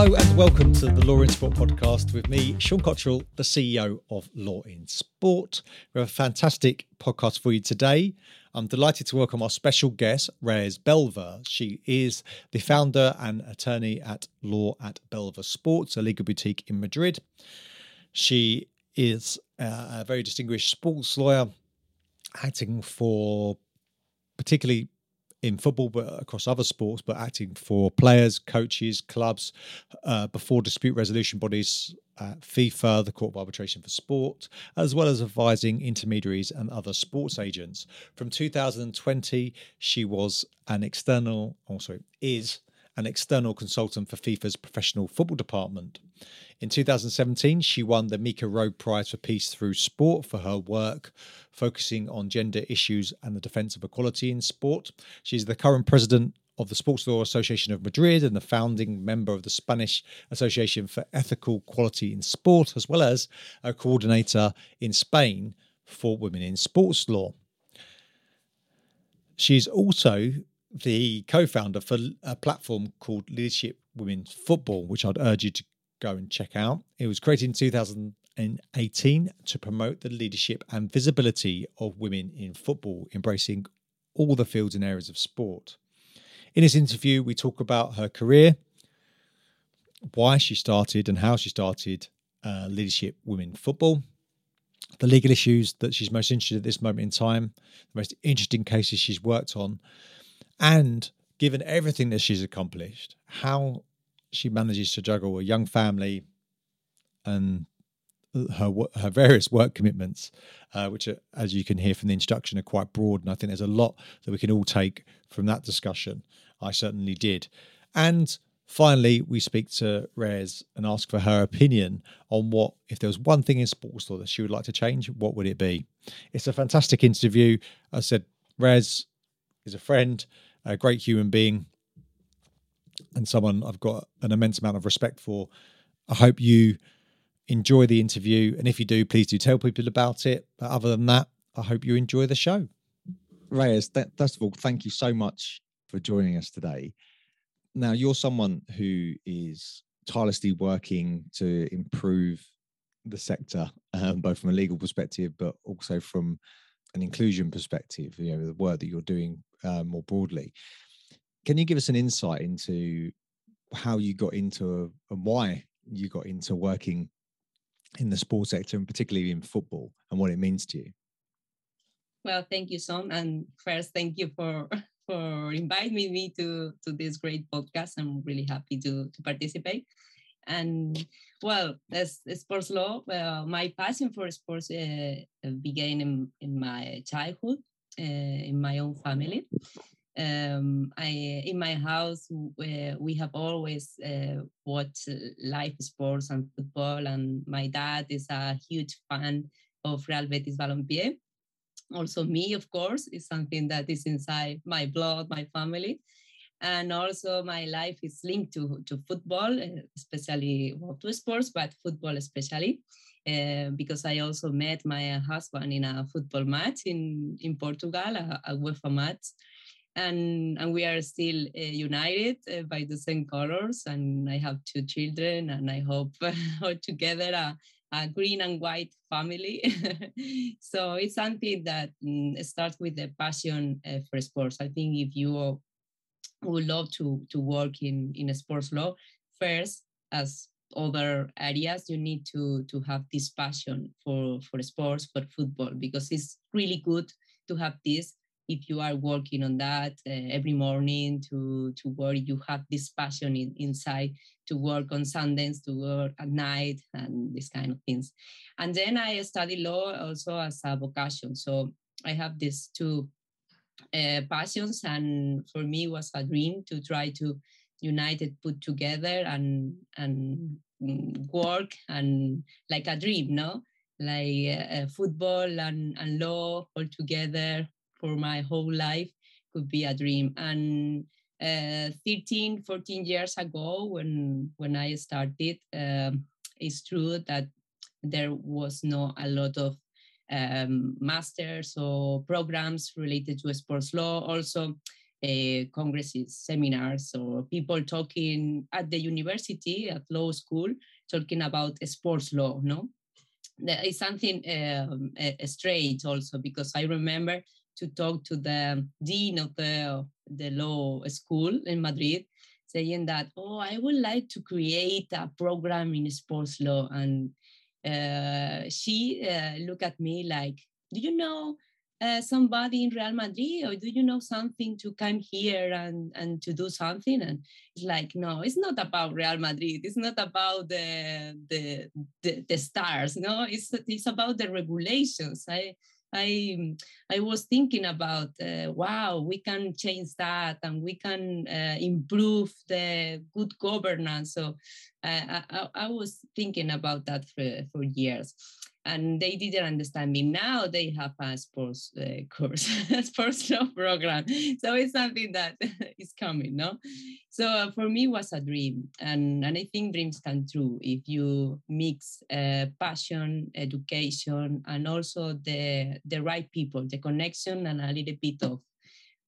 Hello and welcome to the Law in Sport podcast with me, Sean Cottrell, the CEO of Law in Sport. We have a fantastic podcast for you today. I'm delighted to welcome our special guest, Reyes Belver. She is the founder and attorney at Law at Belver Sports, a legal boutique in Madrid. She is uh, a very distinguished sports lawyer, acting for particularly in football, but across other sports, but acting for players, coaches, clubs, uh, before dispute resolution bodies, uh, FIFA, the Court of Arbitration for Sport, as well as advising intermediaries and other sports agents. From 2020, she was an external, also is an external consultant for FIFA's professional football department. In 2017, she won the Mika Road Prize for Peace through Sport for her work focusing on gender issues and the defense of equality in sport. She's the current president of the Sports Law Association of Madrid and the founding member of the Spanish Association for Ethical Quality in Sport, as well as a coordinator in Spain for women in sports law. She's also the co-founder for a platform called Leadership Women's Football, which I'd urge you to go and check out. It was created in 2018 to promote the leadership and visibility of women in football, embracing all the fields and areas of sport. In this interview, we talk about her career, why she started and how she started uh, Leadership Women Football, the legal issues that she's most interested in at this moment in time, the most interesting cases she's worked on, and given everything that she's accomplished, how she manages to juggle a young family and her her various work commitments, uh, which, are, as you can hear from the introduction, are quite broad. And I think there's a lot that we can all take from that discussion. I certainly did. And finally, we speak to Reyes and ask for her opinion on what, if there was one thing in sports law that she would like to change, what would it be? It's a fantastic interview. I said, Reyes is a friend, a great human being, and someone I've got an immense amount of respect for. I hope you enjoy the interview. And if you do, please do tell people about it. But other than that, I hope you enjoy the show. Reyes, th- first of all, thank you so much for joining us today. Now, you're someone who is tirelessly working to improve the sector, um, both from a legal perspective, but also from an inclusion perspective, you know, the work that you're doing uh, more broadly. Can you give us an insight into how you got into and why you got into working in the sports sector and particularly in football and what it means to you? Well, thank you, Sam. And first, thank you for for inviting me to to this great podcast. I'm really happy to to participate. And well, as sports law, my passion for sports uh, began in, in my childhood, in my own family um, I in my house uh, we have always uh, watched live sports and football, and my dad is a huge fan of Real Betis Balompié. Also, me, of course, is something that is inside my blood, my family, and also my life is linked to to football, uh, especially well, to sports, but football especially. Uh, because I also met my husband in a football match in, in Portugal, a, a UEFA match. And and we are still uh, united uh, by the same colors. And i have two children and i hope all together a, a green and white family. So it's something that mm, starts with the passion for sports. I think if you would love to to work in in sports law first as other areas you need to to have this passion for for sports for football because it's really good to have this if you are working on that uh, every morning to to where you have this passion in, inside to work on Sundays, to work at night, and these kind of things. And then I studied law also as a vocation. So I have these two uh, passions, and for me was a dream to try to unite it, put together, and and work and like a dream, no? Like uh, football and, and law all together for my whole life could be a dream. And uh, 13, 14 years ago, when when I started, um, it's true that there was not a lot of um, masters or programs related to sports law. Also, uh, congresses, seminars, or people talking at the university, at law school, talking about sports law. No, that is something um, strange also because I remember to talk to the dean of the the law school in Madrid, saying that oh I would like to create a program in sports law, and uh, she uh, looked at me like, do you know uh, somebody in Real Madrid, or do you know something to come here and, and to do something? And it's like, no, it's not about Real Madrid. It's not about the the the, the stars. No, it's it's about the regulations. I I I was thinking about uh, wow we can change that and we can uh, improve the good governance. So uh, I, I was thinking about that for, for years and they didn't understand me. Now they have a sports uh, course, a sports law program. So it's something that is coming, no? So uh, for me, was a dream, and and I think dreams come true if you mix uh, passion, education, and also the the right people, the connection, and a little bit of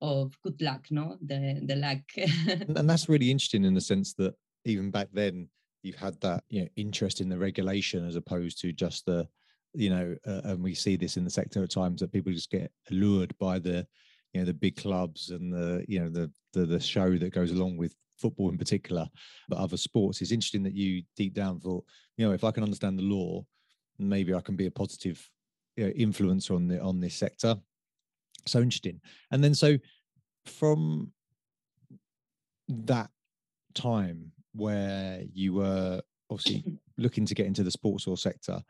of good luck, no? The the luck. and that's really interesting in the sense that even back then you had that you know interest in the regulation as opposed to just the you know, uh, and we see this in the sector at times that people just get lured by the, you know, the big clubs and the, you know, the the, the show that goes along with football in particular, but other sports. It's interesting that you deep down thought, you know, if I can understand the law, maybe I can be a positive you know, influencer on the on this sector. So interesting. And then so from that time where you were obviously looking to get into the sports law sector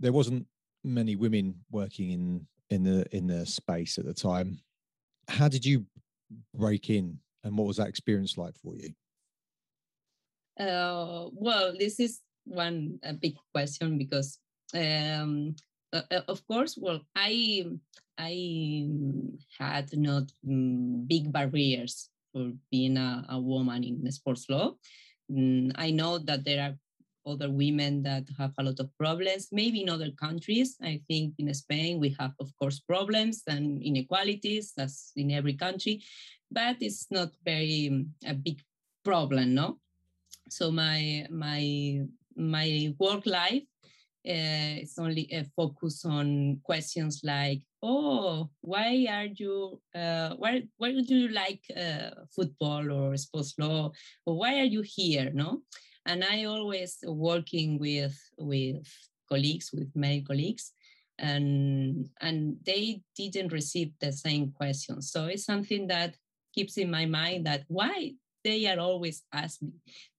there wasn't many women working in in the in the space at the time. How did you break in, and what was that experience like for you? Uh, well, this is one a big question because, um, uh, uh of course, well, I I had not um, big barriers for being a, a woman in sports law. Mm, I know that there are other women that have a lot of problems. Maybe in other countries, I think in Spain we have, of course, problems and inequalities, as in every country, but it's not very um, a big problem, no. So my my my work life uh, is only a focus on questions like, oh, why are you, uh, why, why do you like uh, football or sports law, or why are you here, no? and I always working with with colleagues, with male colleagues, and and they didn't receive the same questions. So it's something that keeps in my mind that why they are always ask me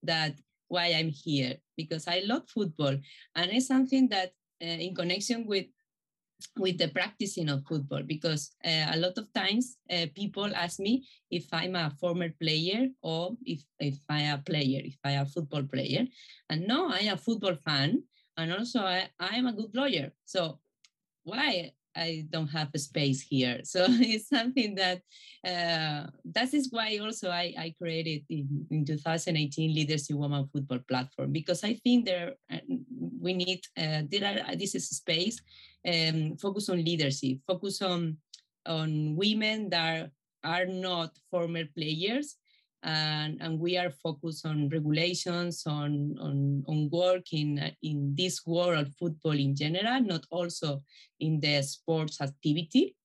that why I'm here because I love football and it's something that uh, in connection with with the practicing of football because uh, a lot of times uh, people ask me if I'm a former player or if, if I am a player, if I am a football player. And no, I am a football fan. And also I, I'm a good lawyer. So why I don't have a space here. So it's something that uh, that is why also I, I created in, in 2018 Leadership Woman Football Platform because I think there uh, we need uh, there are this is space um, focus on leadership, focus on on women that are not former players and, and we are focused on regulations, on, on, on work in, in this world football in general, not also in the sports activity.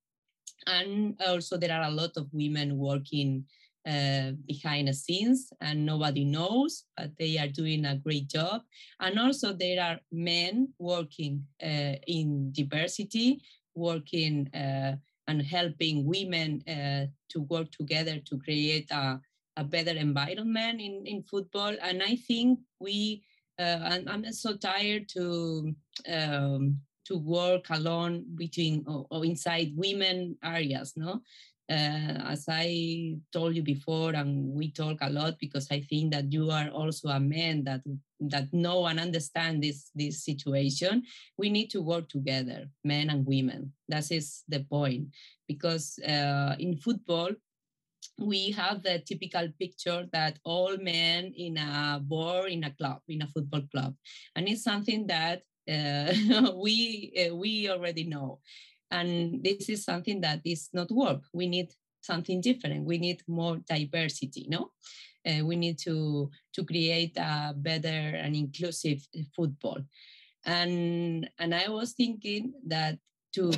And also there are a lot of women working uh, behind the scenes and nobody knows, but they are doing a great job. And also there are men working uh, in diversity, working uh, and helping women uh, to work together to create a, a better environment in, in football. And I think we, uh, I'm, so tired to um, to work alone between or, or, inside women areas, no? Uh, as I told you before, and we talk a lot because I think that you are also a man that that know and understand this this situation. We need to work together, men and women. That is the point, because uh, in football we have the typical picture that all men in a bar in a club in a football club and it's something that uh, we uh, we already know and this is something that is not work we need something different. We need more diversity, no? Uh, we need to to create a better and inclusive football. And and I was thinking that to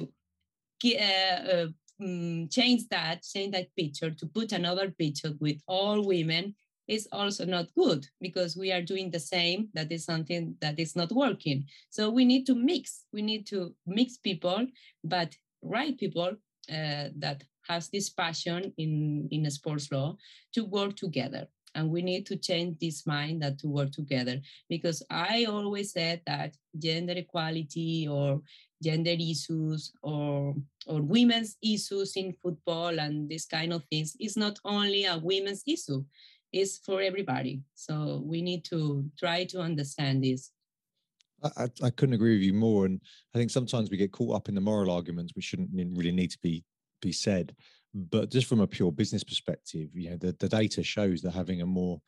uh, uh, um, change that, change that picture, to put another picture with all women is also not good because we are doing the same. That is something that is not working. So we need to mix. We need to mix people, but right people uh, that has this passion in in sports law to work together and we need to change this mind that to work together because i always said that gender equality or gender issues or or women's issues in football and this kind of things is not only a women's issue it's for everybody. So we need to try to understand this. I, I couldn't agree with you more and i think sometimes we get caught up in the moral arguments which shouldn't really need to be be said. But just from a pure business perspective you know the, the data shows that having a more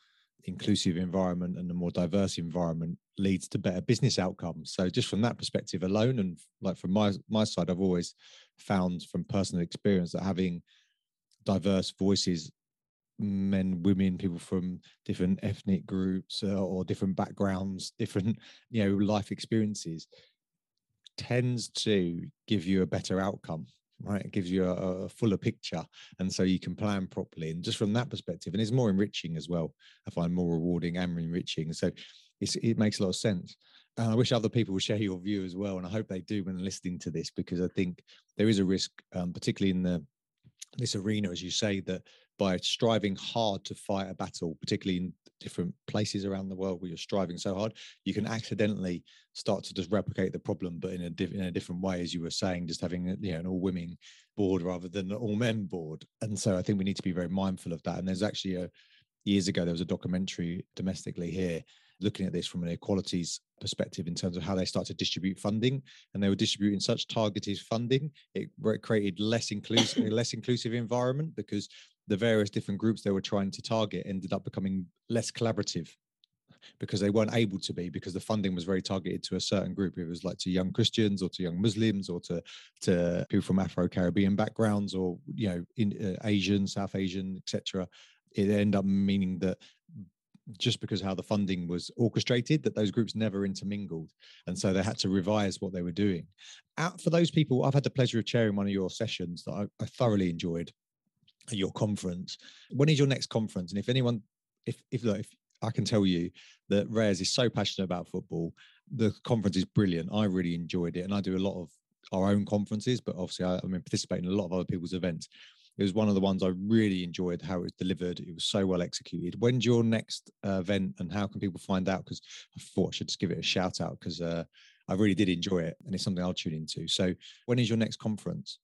inclusive environment and a more diverse environment leads to better business outcomes. So just from that perspective alone and like from my my side i've always found from personal experience that having diverse voices men women people from different ethnic groups uh, or different backgrounds different you know life experiences tends to give you a better outcome right? It gives you a, a, fuller picture and so you can plan properly and just from that perspective and it's more enriching as well i find more rewarding and enriching so it makes a lot of sense. And i wish other people would share your view as well and i hope they do when listening to this because i think there is a risk um, particularly in the this arena as you say that by striving hard to fight a battle particularly in different places around the world where you're striving so hard, you can accidentally start to just replicate the problem, but in a, diff- in a different way, as you were saying, just having you know, an all women board rather than an all men board. And so I think we need to be very mindful of that. And there's actually a years ago there was a documentary domestically here looking at this from an equalities perspective in terms of how they start to distribute funding and they were distributing such targeted funding it created less inclusive less inclusive environment because the various different groups they were trying to target ended up becoming less collaborative because they weren't able to be because the funding was very targeted to a certain group. It was like to young Christians or to young Muslims or to to people from Afro Caribbean backgrounds or you know in uh, Asian, South Asian, etc. It ended up meaning that just because how the funding was orchestrated that those groups never intermingled and so they had to revise what they were doing out for those people i've had the pleasure of chairing one of your sessions that I, I thoroughly enjoyed at your conference. When is your next conference? And if anyone, if if, if I can tell you that Reyes is so passionate about football, the conference is brilliant. I really enjoyed it, and I do a lot of our own conferences, but obviously I, I mean participating in a lot of other people's events. It was one of the ones I really enjoyed how it was delivered. It was so well executed. When's your next uh, event, and how can people find out? Because I thought I should just give it a shout out because uh, I really did enjoy it, and it's something I'll tune into. So, when is your next conference?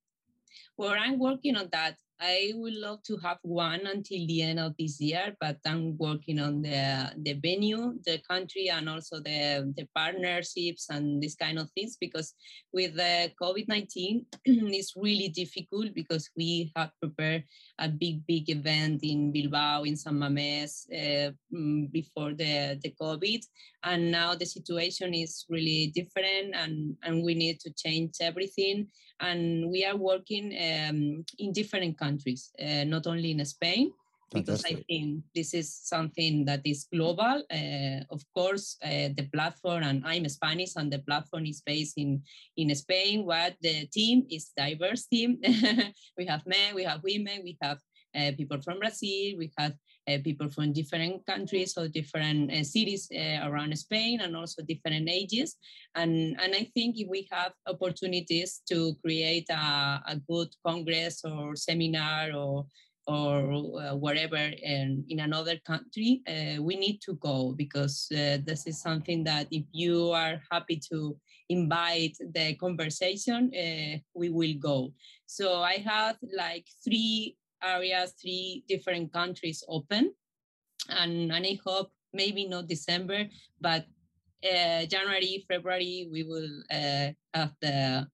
Well, I'm working on that. I would love to have one until the end of this year, but I'm working on the the venue, the country, and also the the partnerships and this kind of things. Because with the COVID nineteen, it's really difficult because we have prepared a big big event in Bilbao in San Mamés uh, mm, before the the COVID, and now the situation is really different, and and we need to change everything and we are working um, in different countries, uh, not only in Spain, because Fantastic. I think this is something that is global. Uh, of course, uh, the platform, and I'm Spanish, and the platform is based in in Spain. What the team is diverse team. we have men, we have women, we have uh, people from Brazil, we have people from different countries or different uh, cities uh, around Spain and also different ages. And, and I think if we have opportunities to create a, a good congress or seminar or or uh, whatever in, in another country, uh, we need to go because uh, this is something that if you are happy to invite the conversation, we will go. So I have like three areas, three different countries open. And, and I hope maybe not December, but uh, January, February, we will uh, have the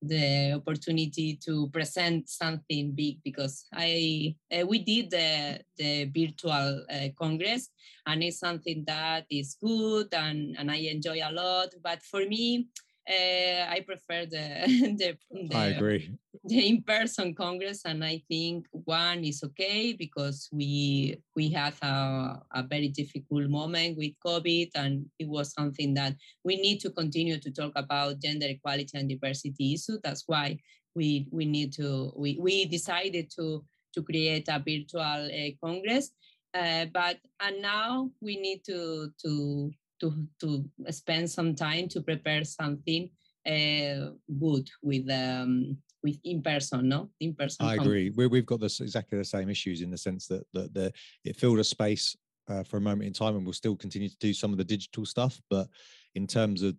the opportunity to present something big because I uh, we did the the virtual uh, congress and it's something that is good and and I enjoy a lot. But for me, uh, I prefer the, the, the I agree. the in-person congress and i think one is okay because we we had a, a very difficult moment with covid and it was something that we need to continue to talk about gender equality and diversity issue that's why we we need to we, we decided to to create a virtual uh, congress uh, but and now we need to to to to spend some time to prepare something uh, good with um, with in person, no in person. I agree. We, we've got this exactly the same issues in the sense that that the it filled a space uh, for a moment in time, and we'll still continue to do some of the digital stuff. But in terms of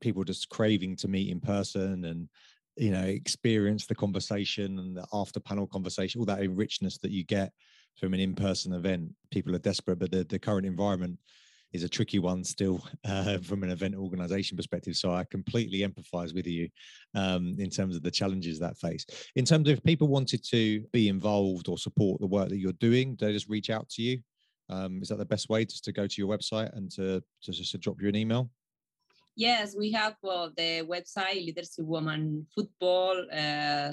people just craving to meet in person and you know experience the conversation and the after panel conversation all that richness that you get from an in-person event people are desperate but the, the current environment is a tricky one still uh, from an event organization perspective. So I completely empathize with you um, in terms of the challenges that face. In terms of if people wanted to be involved or support the work that you're doing, they just reach out to you. Um, is that the best way just to go to your website and to, to just to drop you an email? Yes, we have the website Leadership Woman Football uh,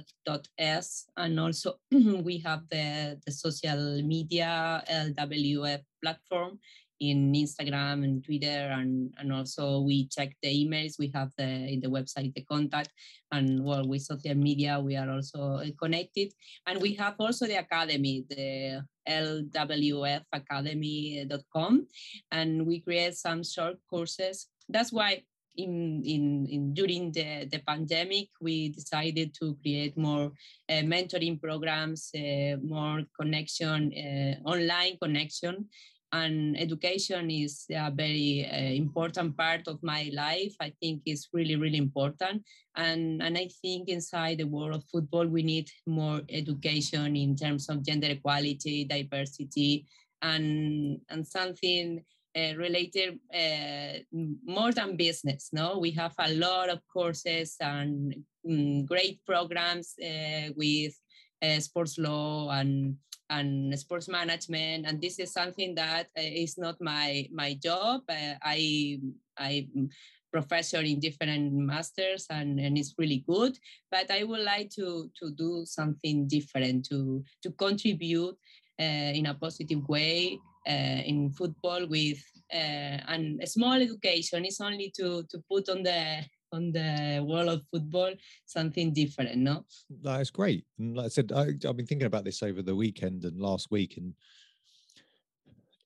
and also we have the the social media LWF platform in Instagram and Twitter, and, and also we check the emails. We have the in the website the contact, and well, with social media we are also uh, connected, and we have also the academy, the lwfacademy.com, and we create some short courses. That's why in, in, in during the, the pandemic, we decided to create more uh, mentoring programs, uh, more connection, uh, online connection and education is a very uh, important part of my life. I think it's really really important. And and i think inside the world of football we need more education in terms of gender equality diversity and and something uh, related uh, more than business no? We have a lot of courses and um, great programs uh, with uh, sports law and and sports management and this is something that uh, not my my job. Uh, i i professor in different masters and, and it's really good but i would like to to do something different to to contribute uh, in a positive way uh, in football with uh, and a small education. Is only to to put on the on the world of football something different no? That's great. And like i said I, i've been thinking about this over the weekend and last week and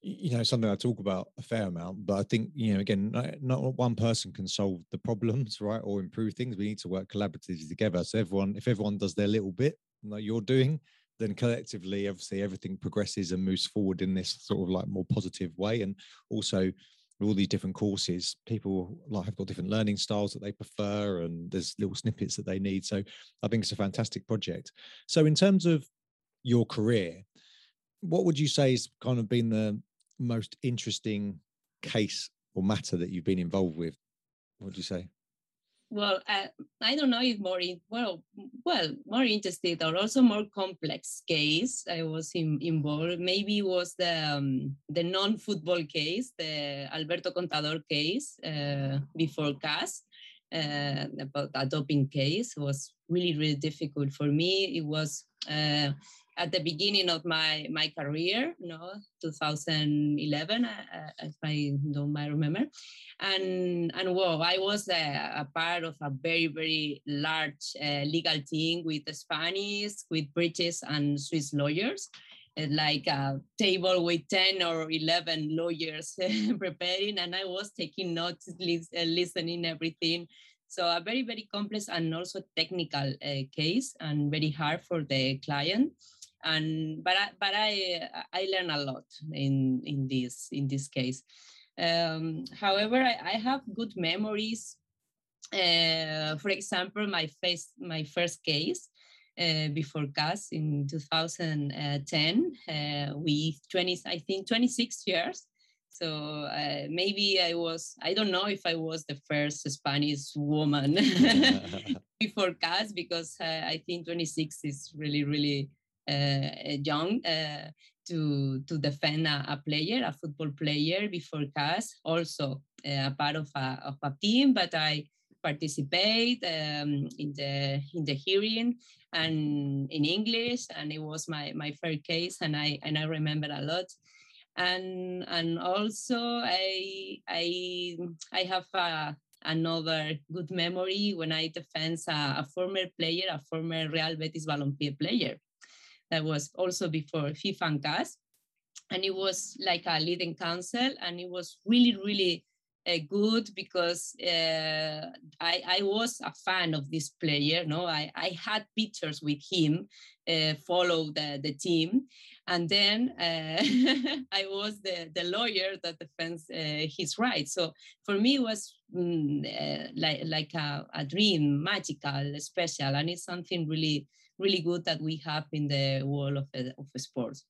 you know something i talk about a fair amount but i think you know again not one person can solve the problems right or improve things. We need to work collaboratively together. So everyone if everyone does their little bit like you're doing then collectively obviously everything progresses and moves forward in this sort of like more positive way. And also all these different courses people like have got different learning styles that they prefer and there's little snippets that they need. So i think it's a fantastic project. So in terms of your career what would you say has kind of been the most interesting case or matter that you've been involved with what would you say well, uh, I don't know if more in, well, well, more interested or also more complex case I was in, involved. Maybe was the um, the non-football case, the Alberto Contador case uh, before CAS uh, about a doping case. It was really really difficult for me. It was uh, at the beginning of my my career, you know, 2011, uh, uh, if I don't remember, and and well, I was a, a part of a very very large uh, legal team with Spanish, with British and Swiss lawyers, uh, like a table with 10 or 11 lawyers preparing and i was taking notes listening everything. So a very very complex and also technical uh, case and very hard for the client and but I, but I I learn a lot in in this in this case. Um, however, I, I, have good memories. Uh, for example, my face my first case uh, before CAS in 2010 uh, with 20 I think 26 years. So uh, maybe I was I don't know if I was the first Spanish woman before CAS because uh, I think 26 is really really young uh, to to defend a, a, player, a football player before CAS, also uh, a part of a, of a team. But I participate um, in the in the hearing and in English, and it was my my first case, and I and I remember a lot. And and also I I I have a, another good memory when I defend a, a former player, a former Real Betis Balompié player. That was also before FIFA and CAS. And it was like a leading counsel, and it was really, really uh, good because uh, I, I was a fan of this player. No, I, I had pictures with him, uh, follow the, the team, and then uh, I was the, the lawyer that defends uh, his rights. So for me, it was mm, uh, like like a, a dream, magical, special, and it's something really really good that we have in the world of of sports.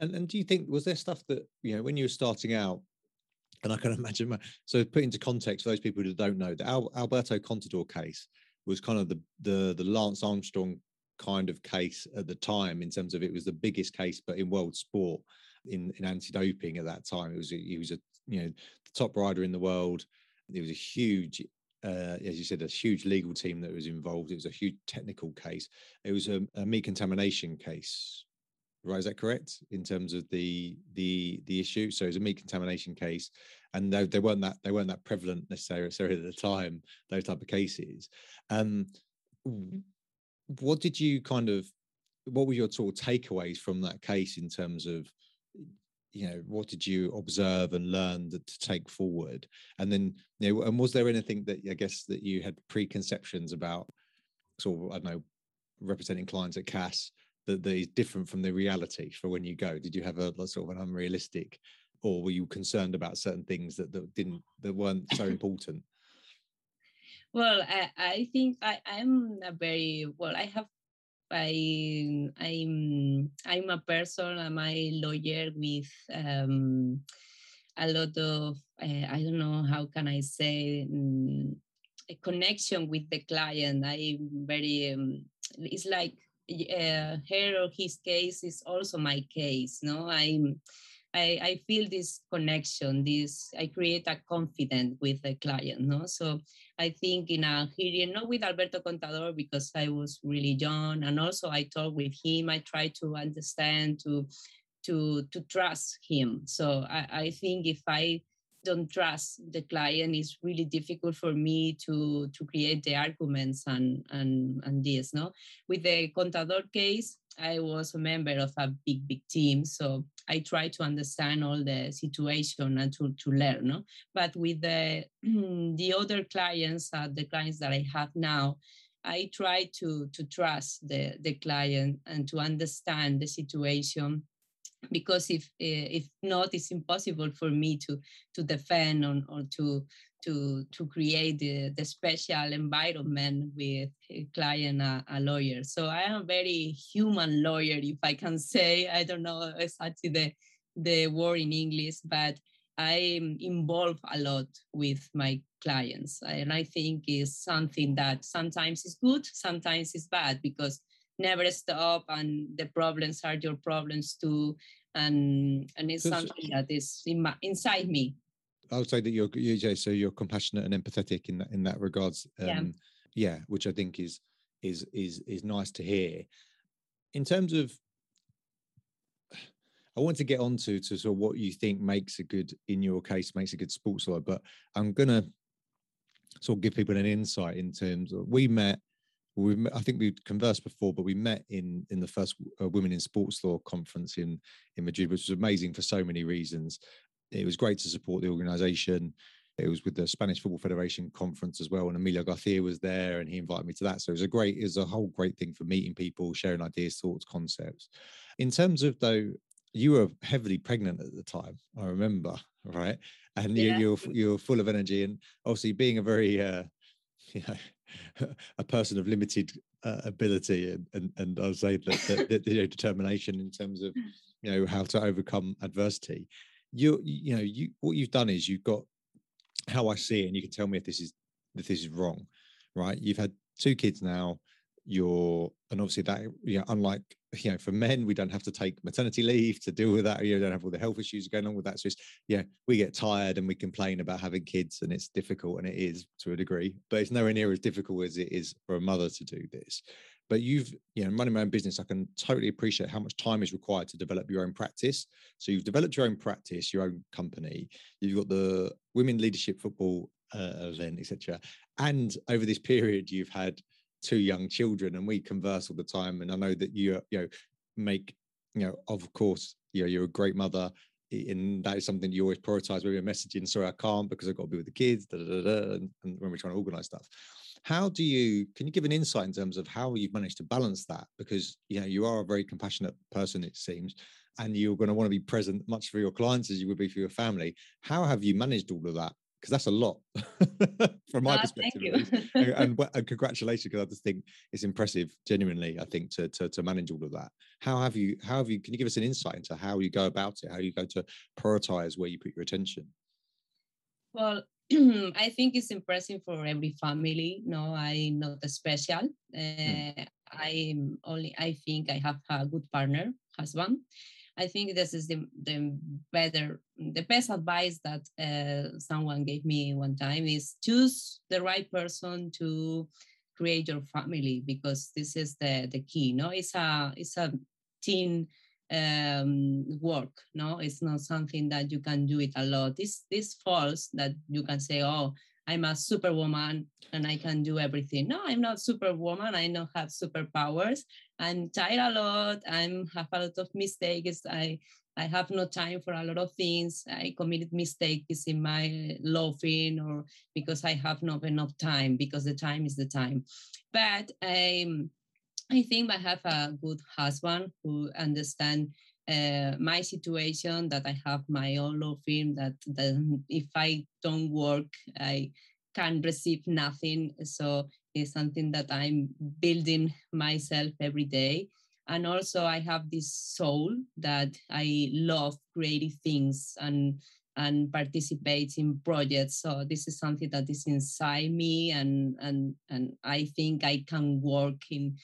And, and do you think was there stuff that you know when you were starting out and I can imagine. My, so, put into context for those people who don't know, the Al, Alberto Contador case was kind of the the the Lance Armstrong kind of case at the time in terms of it was the biggest case, but in world sport in in anti-doping at that time. It was he was a you know the top rider in the world. It was a huge. Uh, as you said, a huge legal team that was involved. It was a huge technical case. It was a, a meat contamination case, right? Is that correct in terms of the the the issue? So it was a meat contamination case, and they, they weren't that they weren't that prevalent necessarily at the time. Those type of cases. Um, what did you kind of? What were your sort of takeaways from that case in terms of? You know, what did you observe and learn that, to take forward? And then, you know, and was there anything that I guess that you had preconceptions about? Sort of, I don't know, representing clients at CAS that, that is different from the reality for when you go? Did you have a, sort of an unrealistic, or were you concerned about certain things that, that didn't that weren't so important? Well, I, I think I, I'm a very well. I have I I'm I'm a person. I'm a lawyer with um, a lot of uh, I don't know how can I say um, a connection with the client. I'm very um, it's like uh, her or his case is also my case. No, I'm. I, I feel this connection, this I create a confidence with the client. No, so I think in a hearing, not with Alberto Contador because I was really young, and also I talk with him. I try to understand, to to to trust him. So I, I think if I don't trust the client, it's really difficult for me to to create the arguments and and and this. No, with the Contador case, I was a member of a big big team, so I try to understand all the situation and to to learn. No, but with the the other clients, uh, the clients that I have now. I try to to trust the, the client and to understand the situation because if eh, if not it's impossible for me to to defend or, or to to to create the, the special environment with a client a, a lawyer. So i am a very human lawyer if i can say. I don't know exactly the the word in english but i'm involved a lot with my clients. And i think is something that sometimes is good sometimes is bad because never stop and the problems are your problems too. And and it's something that is in my, inside me. I would say that you're you so you're compassionate and empathetic in that in that regards um, yeah. yeah which i think is is is is nice to hear. In terms of I want to get on to, to sort of what you think makes a good, in your case, makes a good sports lawyer, but I'm going to sort of give people an insight in terms of we met we I think we conversed before, but we met in in the first uh, Women in Sports Law conference in in Madrid, which was amazing for so many reasons. It was great to support the organisation. It was with the Spanish Football Federation conference as well, and Emilio Garcia was there, and he invited me to that. So it was a great, it was a whole great thing for meeting people, sharing ideas, thoughts, concepts. In terms of though, you were heavily pregnant at the time. I remember, right? And yeah. you, you're you're full of energy, and obviously being a very uh, you know, a person of limited uh, ability and, and, and I'll say that, that, that you know, determination in terms of you know how to overcome adversity. You you know you what you've done is you've got how I see it, and you can tell me if this is if this is wrong, right? You've had two kids now. You're and obviously that you know unlike you know for men we don't have to take maternity leave to deal with that you don't have all the health issues going on with that. So it's yeah we get tired and we complain about having kids and it's difficult and it is to a degree but it's nowhere near as difficult as it is for a mother to do this. But you've you know running my own business i can totally appreciate how much time is required to develop your own practice. So you've developed your own practice your own company you've got the women leadership football uh, event etc and over this period you've had two young children and we converse all the time and i know that you you know make you know of course you know you're a great mother and that is something you always prioritize when you're messaging. Sorry i can't because i've got to be with the kids da, da, da, and, and when we're trying to organize stuff. How do you can you give an insight in terms of how you've managed to balance that? Because you know you are a very compassionate person it seems and you're going to want to be present much for your clients as you would be for your family. How have you managed all of that because that's a lot from my perspective. and, and, and, congratulations, because I just think it's impressive, genuinely. I think to, to to manage all of that. How have you? How have you? Can you give us an insight into how you go about it? How you go to prioritize where you put your attention? Well, I think it's impressive for every family. No, I'm not special. Uh, mm. I'm only. I think I have a good partner, husband, I think this is the, the better, the best advice that uh, someone gave me one time is choose the right person to create your family because this is the, the key. No, it's a it's a team um, work. No, it's not something that you can do it a lot. This this false that you can say, oh, I'm a superwoman and I can do everything. No, I'm not superwoman. I don't have superpowers. I'm tired a lot. I'm have a lot of mistakes. I I have no time for a lot of things. I committed mistakes in my laughing or because I have not enough time because the time is the time. But um, I think I have a good husband who understand uh, my situation that I have my own law firm that, that if I don't work, I can receive nothing. So it's something that I'm building myself every day. And also I have this soul that I love creative things and and participate in projects. So this is something that is inside me and and and I think I can work in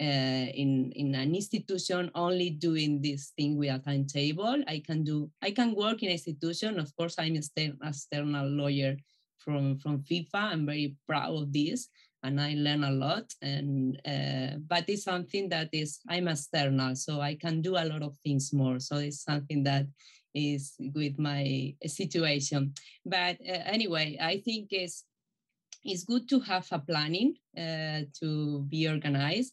uh, in in an institution only doing this thing with a timetable. I can do I can work in institution. Of course, I'm a external lawyer from from FIFA. I'm very proud of this, and I learn a lot. And uh, but it's something that is I'm external, so I can do a lot of things more. So it's something that is with my situation. But uh, anyway, I think it's it's good to have a planning uh, to be organized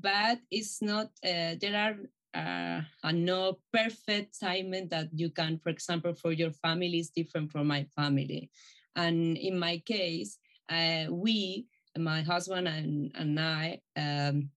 but it's not, uh, there are uh, a no perfect timing that you can, for example, for your family is different from my family. And in my case, uh, we, my husband and, and I, um,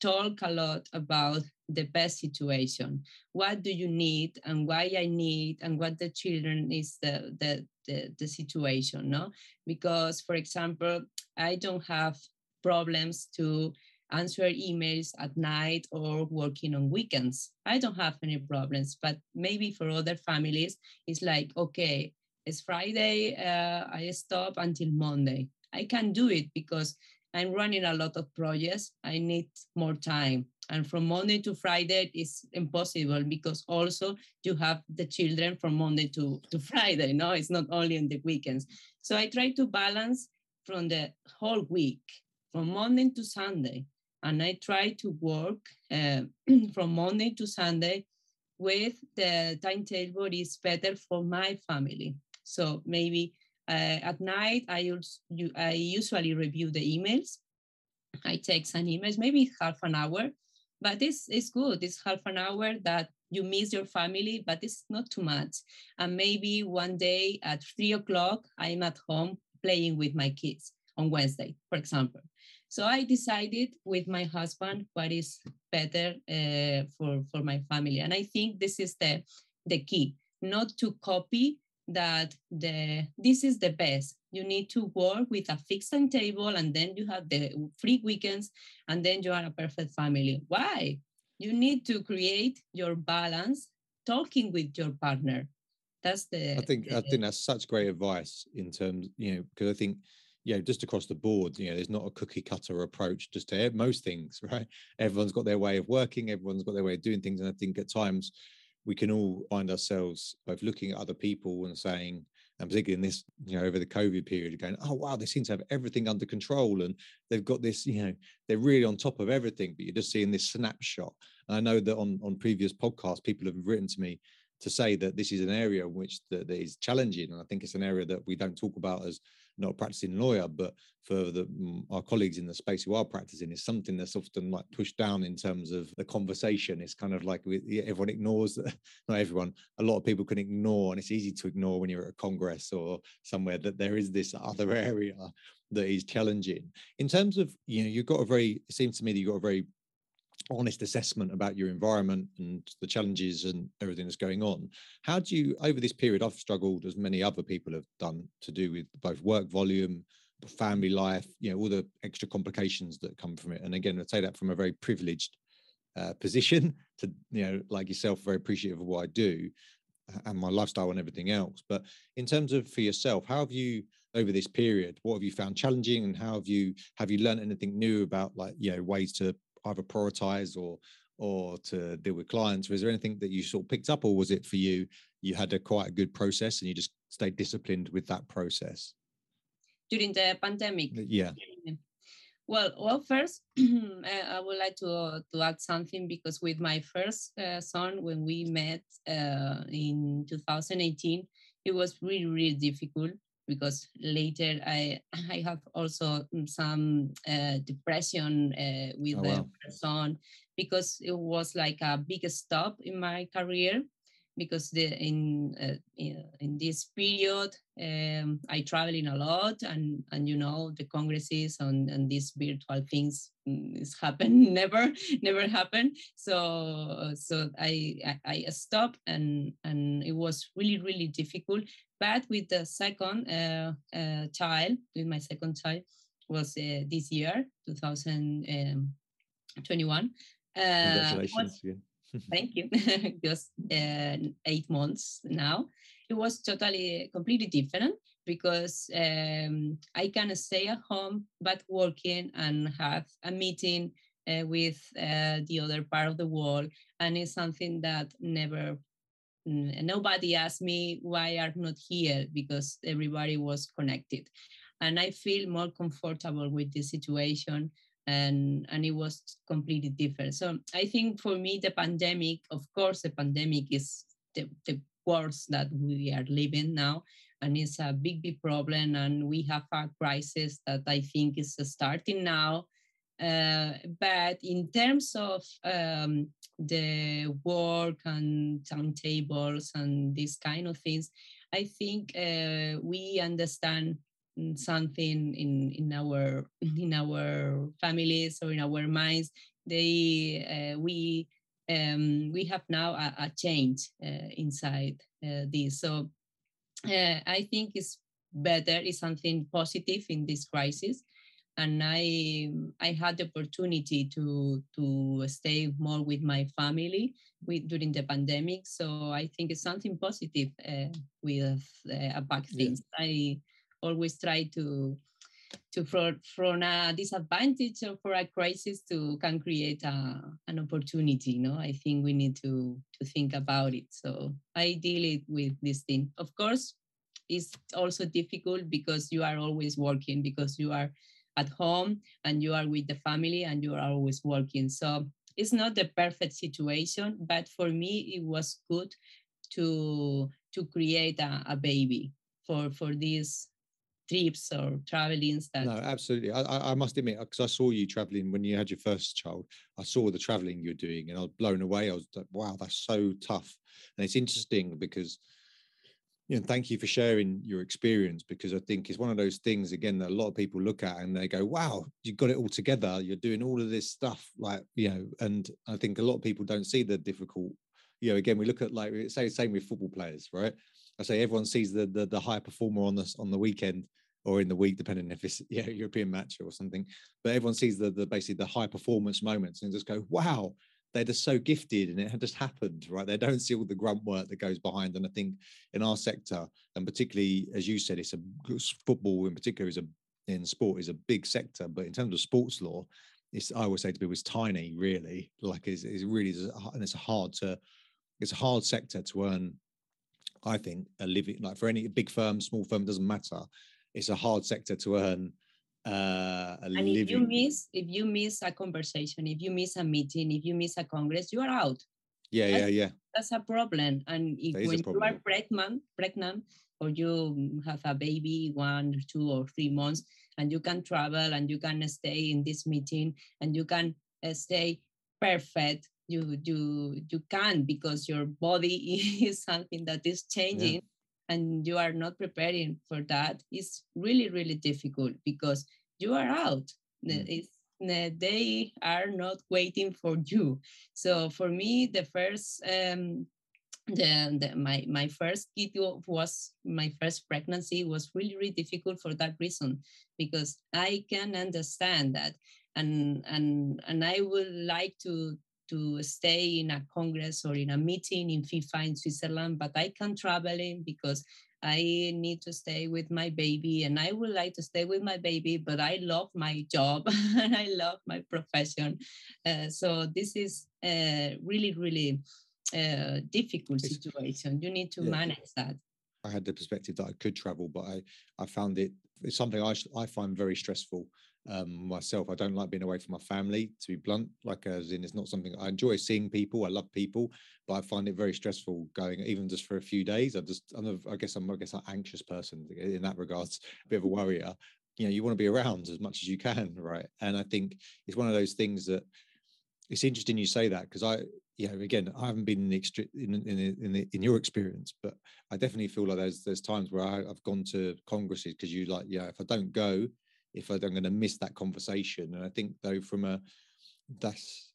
talk a lot about the best situation. What do you need and why I need and what the children is the, the, the, the situation, no? Because, for example, I don't have problems to answer emails at night or working on weekends. I don't have any problems, but maybe for other families, it's like, okay, it's Friday, uh, I stop until Monday. I can do it because I'm running a lot of projects. I need more time. And from Monday to Friday it's impossible because also you have the children from Monday to, to Friday. No, it's not only on the weekends. So I try to balance from the whole week, from Monday to Sunday and I try to work uh, from Monday to Sunday with the timetable is better for my family. So maybe uh, at night I, I usually review the emails. I take some emails, maybe half an hour, but it's, it's good. It's half an hour that you miss your family, but it's not too much. And maybe one day at three o'clock, I'm at home playing with my kids on Wednesday, for example. So I decided with my husband what is better uh, for, for my family. And I think this is the, the key, not to copy that the this is the best. You need to work with a fixed timetable and then you have the free weekends and then you are a perfect family. Why? You need to create your balance talking with your partner. That's the I think the, I think that's such great advice in terms, you know, because I think you know, just across the board, you know, there's not a cookie cutter approach just to most things, right? Everyone's got their way of working, everyone's got their way of doing things. And I think at times we can all find ourselves both looking at other people and saying, and particularly in this, you know, over the COVID period, going, oh wow, they seem to have everything under control, and they've got this, you know, they're really on top of everything. But you're just seeing this snapshot. And I know that on on previous podcasts, people have written to me to say that this is an area which that, that is challenging, and I think it's an area that we don't talk about as not a practicing lawyer, but for the, mm, our colleagues in the space who are practicing, is something that's often like pushed down in terms of the conversation. It's kind of like everyone ignores, not everyone. A lot of people can ignore, and it's easy to ignore when you're at a congress or somewhere that there is this other area that is challenging. In terms of you know, you've got a very. It seems to me that you've got a very honest assessment about your environment and the challenges and everything that's going on. How do you, over this period, I've struggled as many other people have done to do with both work volume, family life, you know, all the extra complications that come from it. And again, I say that from a very privileged uh, position to, you know, like yourself, very appreciative of what I do and my lifestyle and everything else. But in terms of for yourself, how have you over this period? What have you found challenging, and how have you have you learned anything new about like you know ways to either prioritize or or to deal with clients? Was there anything that you sort of picked up, or was it for you you had a quite a good process and you just stayed disciplined with that process during the pandemic? Yeah. Well, well, first I would like to to add something because with my first uh, son, when we met uh, in 2018, it was really really difficult because later I I have also some uh, depression uh, with oh, the wow. person because it was like a big stop in my career because the in uh, in, this period um, I traveling a lot and and you know the congresses and, and these virtual things mm, is happen never never happen. So so I, I I stopped and and it was really really difficult. But with the second uh, uh, child with my second child was uh, this year 2021 um, uh, Congratulations was, thank you. Just uh, eight months now it was totally completely different because um, i can stay at home but working and have a meeting uh, with uh, the other part of the world. And it's something that never nobody asked me why i'm not here? because everybody was connected. And i feel more comfortable with this situation and and it was completely different. So i think for me the pandemic of course the pandemic is the, the worst that we are living now and it's a big big problem and we have a crisis that i think is starting now. Uh, but in terms of um, the work and timetables and these kind of things i think uh, we understand something in in our in our families or in our minds they uh, we um, we have now a, a change uh, inside uh, this. So uh, i think it's better it's something positive in this crisis. And i i had the opportunity to to stay more with my family with, during the pandemic. So i think it's something positive uh, with uh, back things. Yeah. i always try to to for, from a disadvantage or for a crisis to can create a, an opportunity know i think we need to to think about it. So i deal it with this thing. Of course it's also difficult because you are always working because you are at home and you are with the family and you are always working. So it's not the perfect situation but for me it was good to to create a, a baby for for this trips or travelings that no absolutely i, I must admit uh, because i saw you traveling when you had your first child i saw the traveling you're doing and i was blown away i was like wow that's so tough and it's interesting because you know, thank you for sharing your experience because I think it's one of those things again that a lot of people look at and they go, "Wow, you got it all together. You're doing all of this stuff." Like you know, and I think a lot of people don't see the difficult. You know, again, we look at like say same with football players, right? I say everyone sees the the, the high performer on the on the weekend or in the week, depending if it's yeah European match or something. But everyone sees the the basically the high performance moments and just go, wow, they're just so gifted and it had just happened, right? They don't see all the grunt work that goes behind. And I think in our sector, and particularly as you said, it's a football in particular is a in sport is a big sector, but in terms of sports law, it's I always say to people it's tiny, really. Like it's, it's really and it's hard to it's a hard sector to earn. I think a living like for any big firm, small firm doesn't matter. It's a hard sector to earn uh, and living. if you miss if you miss a conversation, if you miss a meeting, if you miss a congress, you are out. Yeah, that's, yeah, yeah. That's a problem. And if when you are pregnant, pregnant, or you have a baby one, two, or three months, and you can travel and you can stay in this meeting and you can uh, stay perfect you you you can because your body is something that is changing yeah. and you are not preparing for that it's really really difficult because you are out mm. it's, they are not waiting for you so for me the first um, the, the, my my first kid was my first pregnancy was really really difficult for that reason because I can understand that and and and I would like to to stay in a congress or in a meeting in FIFA in Switzerland but I can't travel in because I need to stay with my baby and I would like to stay with my baby, but I love my job and I love my profession. Uh, so this is uh, really, really uh, difficult situation. You need to yeah. manage that. I had the perspective that I could travel, but I, I found it it's something I, I find very stressful um, myself. I don't like being away from my family, to be blunt. Like as in, it's not something I enjoy seeing people. I love people, but I find it very stressful going even just for a few days. I just, I'm a, I guess I'm, I guess, an anxious person in that regards, a bit of a worrier. You know, you want to be around as much as you can, right? And I think it's one of those things that it's interesting you say that because I, you know, again, I haven't been in the extre- in in, in, the, in your experience, but I definitely feel like there's there's times where I, have gone to congresses because you like, yeah, if I don't go, if I'm going to miss that conversation, and I think though from a that's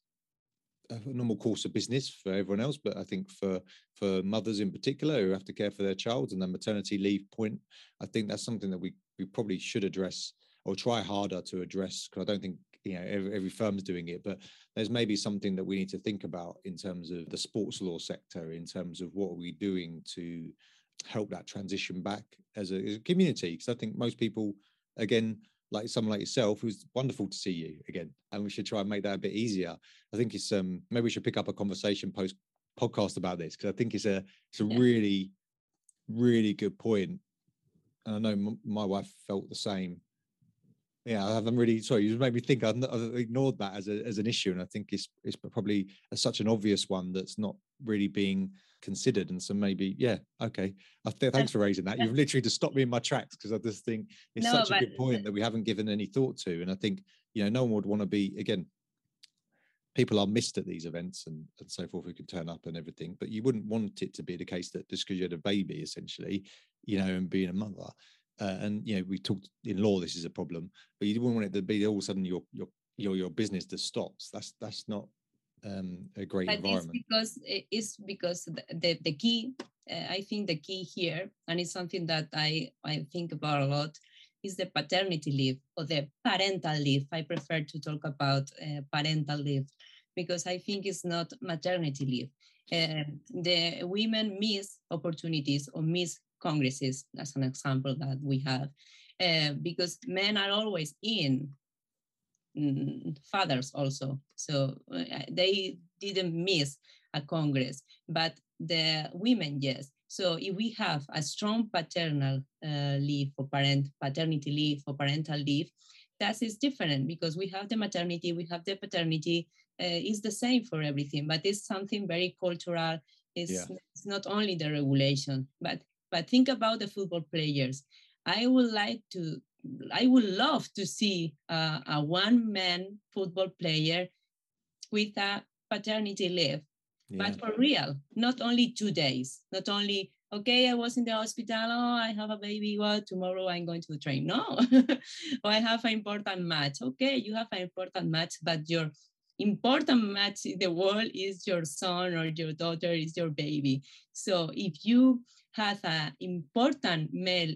a normal course of business for everyone else, but I think for for mothers in particular who have to care for their child and the maternity leave point, I think that's something that we we probably should address or try harder to address because I don't think you know every, every firm's doing it. But there's maybe something that we need to think about in terms of the sports law sector in terms of what are we doing to help that transition back as a, as a community. Because i think most people again like someone like yourself who's wonderful to see you again and we should try and make that a bit easier i think it's um maybe we should pick up a conversation post podcast about this because i think it's a it's a yeah. really really good point and i know m- my wife felt the same yeah, I haven't really. Sorry, you made me think. I've, I've, ignored that as a, as an issue, and I think it's it's probably a, such an obvious one that's not really being considered. And so maybe, yeah, okay. I th- thanks for raising that. You've literally just stopped me in my tracks because I just think it's no, such a good point that we haven't given any thought to. And I think you know, no one would want to be again. People are missed at these events and, and so forth who can turn up and everything, but you wouldn't want it to be the case that just because you had a baby, essentially, you know, and being a mother, uh, and you know we talked in law this is a problem but you wouldn't want it to be all of a sudden your your your your business just stops. That's that's not um, a great but environment. it's because it's because the, the, the key uh, i think the key here and it's something that i i think about a lot is the paternity leave or the parental leave. I prefer to talk about uh, parental leave because i think it's not maternity leave. Uh, the women miss opportunities or miss congresses, as an example that we have, uh, because men are always in, mm, fathers also. So uh, they didn't miss a congress, but the women, yes. So if we have a strong paternal uh, leave for parent, paternity leave for parental leave, that is different because we have the maternity, we have the paternity, uh, it's the same for everything, but it's something very cultural. It's, yeah. it's not only the regulation, but but think about the football players. I would like to, I would love to see uh, a one man football player with a paternity leave, yeah. but for real, not only two days, not only, okay, I was in the hospital, oh, I have a baby, well, tomorrow I'm going to the train. No, or I have an important match. Okay, you have an important match, but your important match in the world is your son or your daughter is your baby. So if you have an important male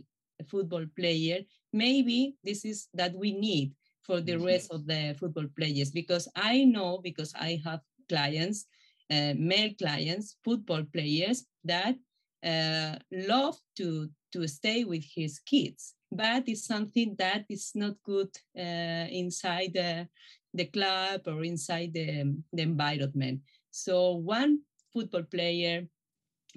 football player, maybe this is that we need for the rest of the football players. Because I know because I have clients, uh, male clients, football players that uh, love to to stay with his kids. But it's something that is not good uh, inside the, the club or inside the, the environment. So one football player,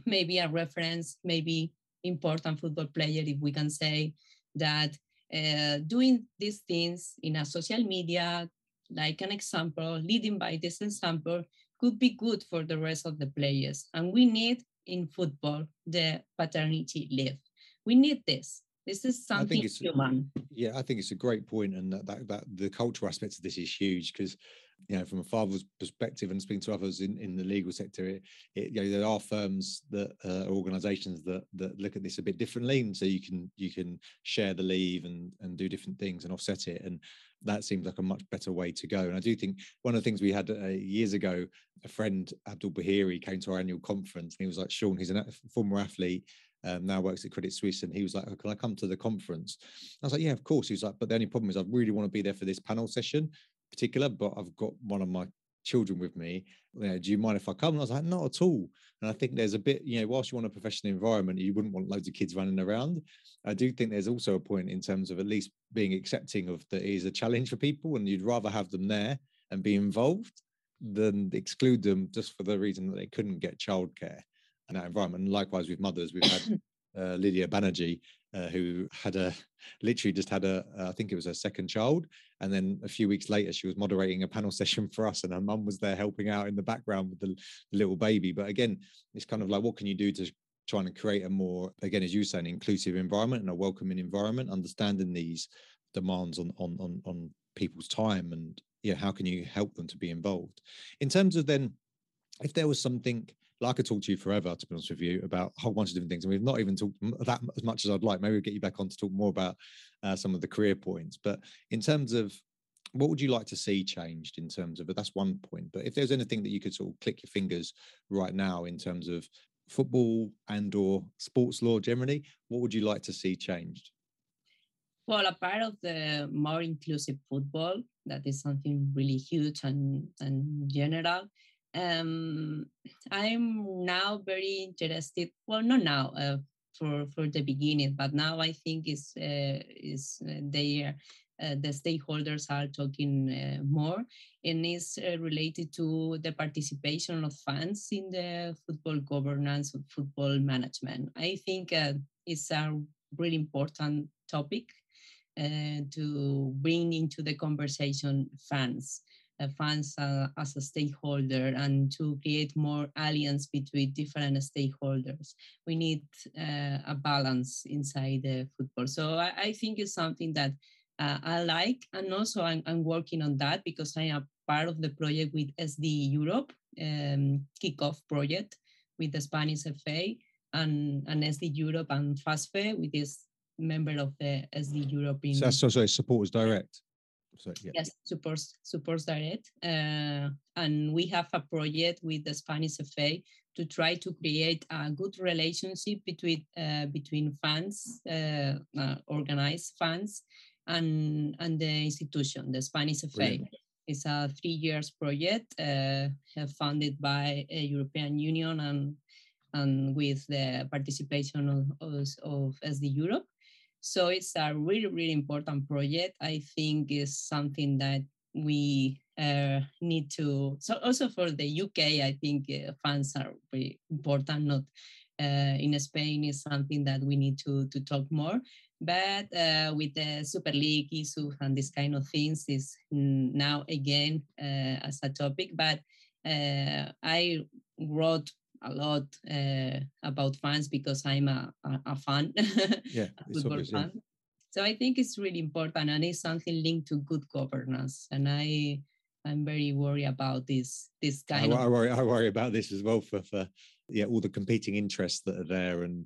maybe a reference, maybe important football player, if we can say that uh, doing these things in a social media, like an example, leading by this example, could be good for the rest of the players. And we need in football the paternity leave. We need this. This is something human. Yeah, I think it's a great point, and that, that, that the cultural aspects of this is huge because you know, from a father's perspective and speaking to others in, in the legal sector, it, it, you know, there are firms that uh, organisations that that look at this a bit differently, and so you can you can share the leave and and do different things and offset it, and that seems like a much better way to go. And I do think one of the things we had uh, years ago, a friend Abdul Bahiri came to our annual conference, and he was like, "Sean, he's a former athlete." Um, now works at Credit Suisse, and he was like, oh, "Can I come to the conference?" I was like, "Yeah, of course." He was like, "But the only problem is, I really want to be there for this panel session particular, but I've got one of my children with me. You know, do you mind if I come? And I was like, not at all. And I think there's a bit, you know, whilst you want a professional environment, you wouldn't want loads of kids running around. I do think there's also a point in terms of at least being accepting of that is a challenge for people, and you'd rather have them there and be involved than exclude them just for the reason that they couldn't get childcare in that environment. And likewise with mothers, we've had uh, Lydia Banerjee, uh, who had a literally just had a, uh, I think it was her second child. And then a few weeks later, she was moderating a panel session for us, and her mum was there helping out in the background with the, the little baby. But again, it's kind of like, what can you do to try and create a more, again, as you say an inclusive environment and a welcoming environment, understanding these demands on on on, on people's time and yeah, you know, how can you help them to be involved? In terms of then, if there was something I could talk to you forever, to be honest with you, about a whole bunch of different things. And we've not even talked that as much as I'd like. Maybe we'll get you back on to talk more about uh, some of the career points. But in terms of what would you like to see changed in terms of, but that's one point. But if there's anything that you could sort of click your fingers right now in terms of football and or sports law generally, what would you like to see changed? Well, a part of the more inclusive football, that is something really huge and, and general um, I'm now very interested. Well, not now uh, for for the beginning, but now I think is uh, is uh, they uh, the stakeholders are talking uh, more, and is uh, related to the participation of fans in the football governance of football management. I think it's a really important topic to bring into the conversation fans funds uh, as a stakeholder and to create more alliance between different stakeholders. We need uh, a balance inside the football. So I, I think it's something that uh, I like, and also I'm, I'm, working on that because I am part of the project with SD Europe um, kickoff project with the Spanish FA and, and SD Europe and FASFE, with this member of the SD European. So, so sorry, supporters direct. So, yeah. Yes, supports supports direct, uh, and we have a project with the Spanish FA to try to create a good relationship between uh, between fans, uh, uh, organized fans, and and the institution, the Spanish FA. Brilliant. It's a three years project uh, funded by a European Union and and with the participation of, of, of SD Europe. So it's a really, really important project. I think is something that we uh, need to. So also for the UK, I think uh, funds are very important. Not uh, in Spain is something that we need to to talk more. But uh, with the Super League issue and this kind of things is now again uh, as a topic. But uh, I wrote a lot uh, about fans because I'm a, a, a fan, yeah, a football fan. Yeah. So I think it's really important and it's something linked to good governance. And I I'm very worried about this this kind I, of I worry I worry about this as well for, for yeah all the competing interests that are there and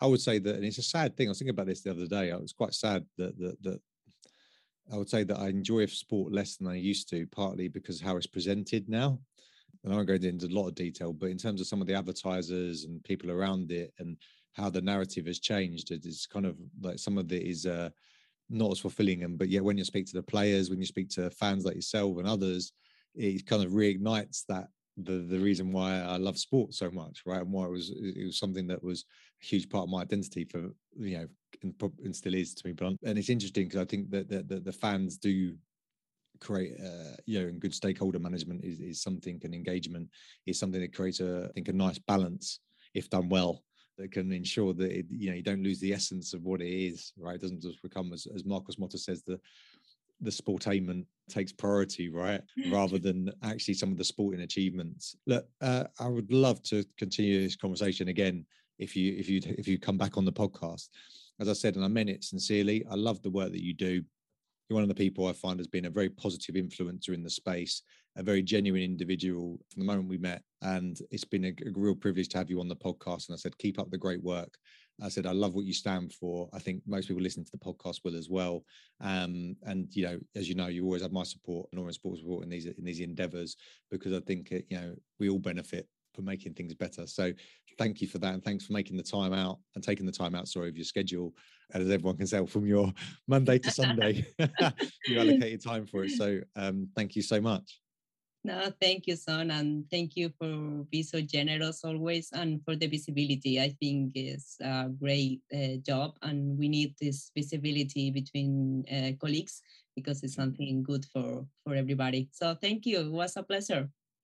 I would say that and it's a sad thing I was thinking about this the other day I was quite sad that that, that I would say that I enjoy sport less than I used to partly because how it's presented now and I won't go into a lot of detail, but in terms of some of the advertisers and people around it and how the narrative has changed, it is kind of like some of it is uh, not as fulfilling. And but yet, when you speak to the players, when you speak to fans like yourself and others, it kind of reignites that the the reason why I love sport so much, right? And why it was it was something that was a huge part of my identity for you know and, and still is to be blunt. And it's interesting because I think that the, the, the fans do create uh, you know and good stakeholder management is, is something and engagement is something that creates a I think a nice balance if done well that can ensure that it, you know you don't lose the essence of what it is right it doesn't just become as, as Marcos Motta says the the sportainment takes priority, right? Rather than actually some of the sporting achievements. Look, uh, I would love to continue this conversation again if you if you if you come back on the podcast. As I said, and I meant it sincerely. I love the work that you do. You're one of the people I find has been a very positive influencer in the space, a very genuine individual from the moment we met. And it's been a, a real privilege to have you on the podcast. And I said, keep up the great work. I said, I love what you stand for. I think most people listening to the podcast will as well. Um, and you know, as you know, you always have my support and Sports Report in these in these endeavours because I think it, you know we all benefit for making things better. So thank you for that, and thanks for making the time out and taking the time out. Sorry of your schedule, as everyone can tell from your Monday to Sunday, you allocated time for it. So um, thank you so much. No, thank you, Sean, and thank you for being so generous always, and for the visibility. I think is a great uh, job, and we need this visibility between uh, colleagues because it's something good for for everybody. So thank you. It was a pleasure.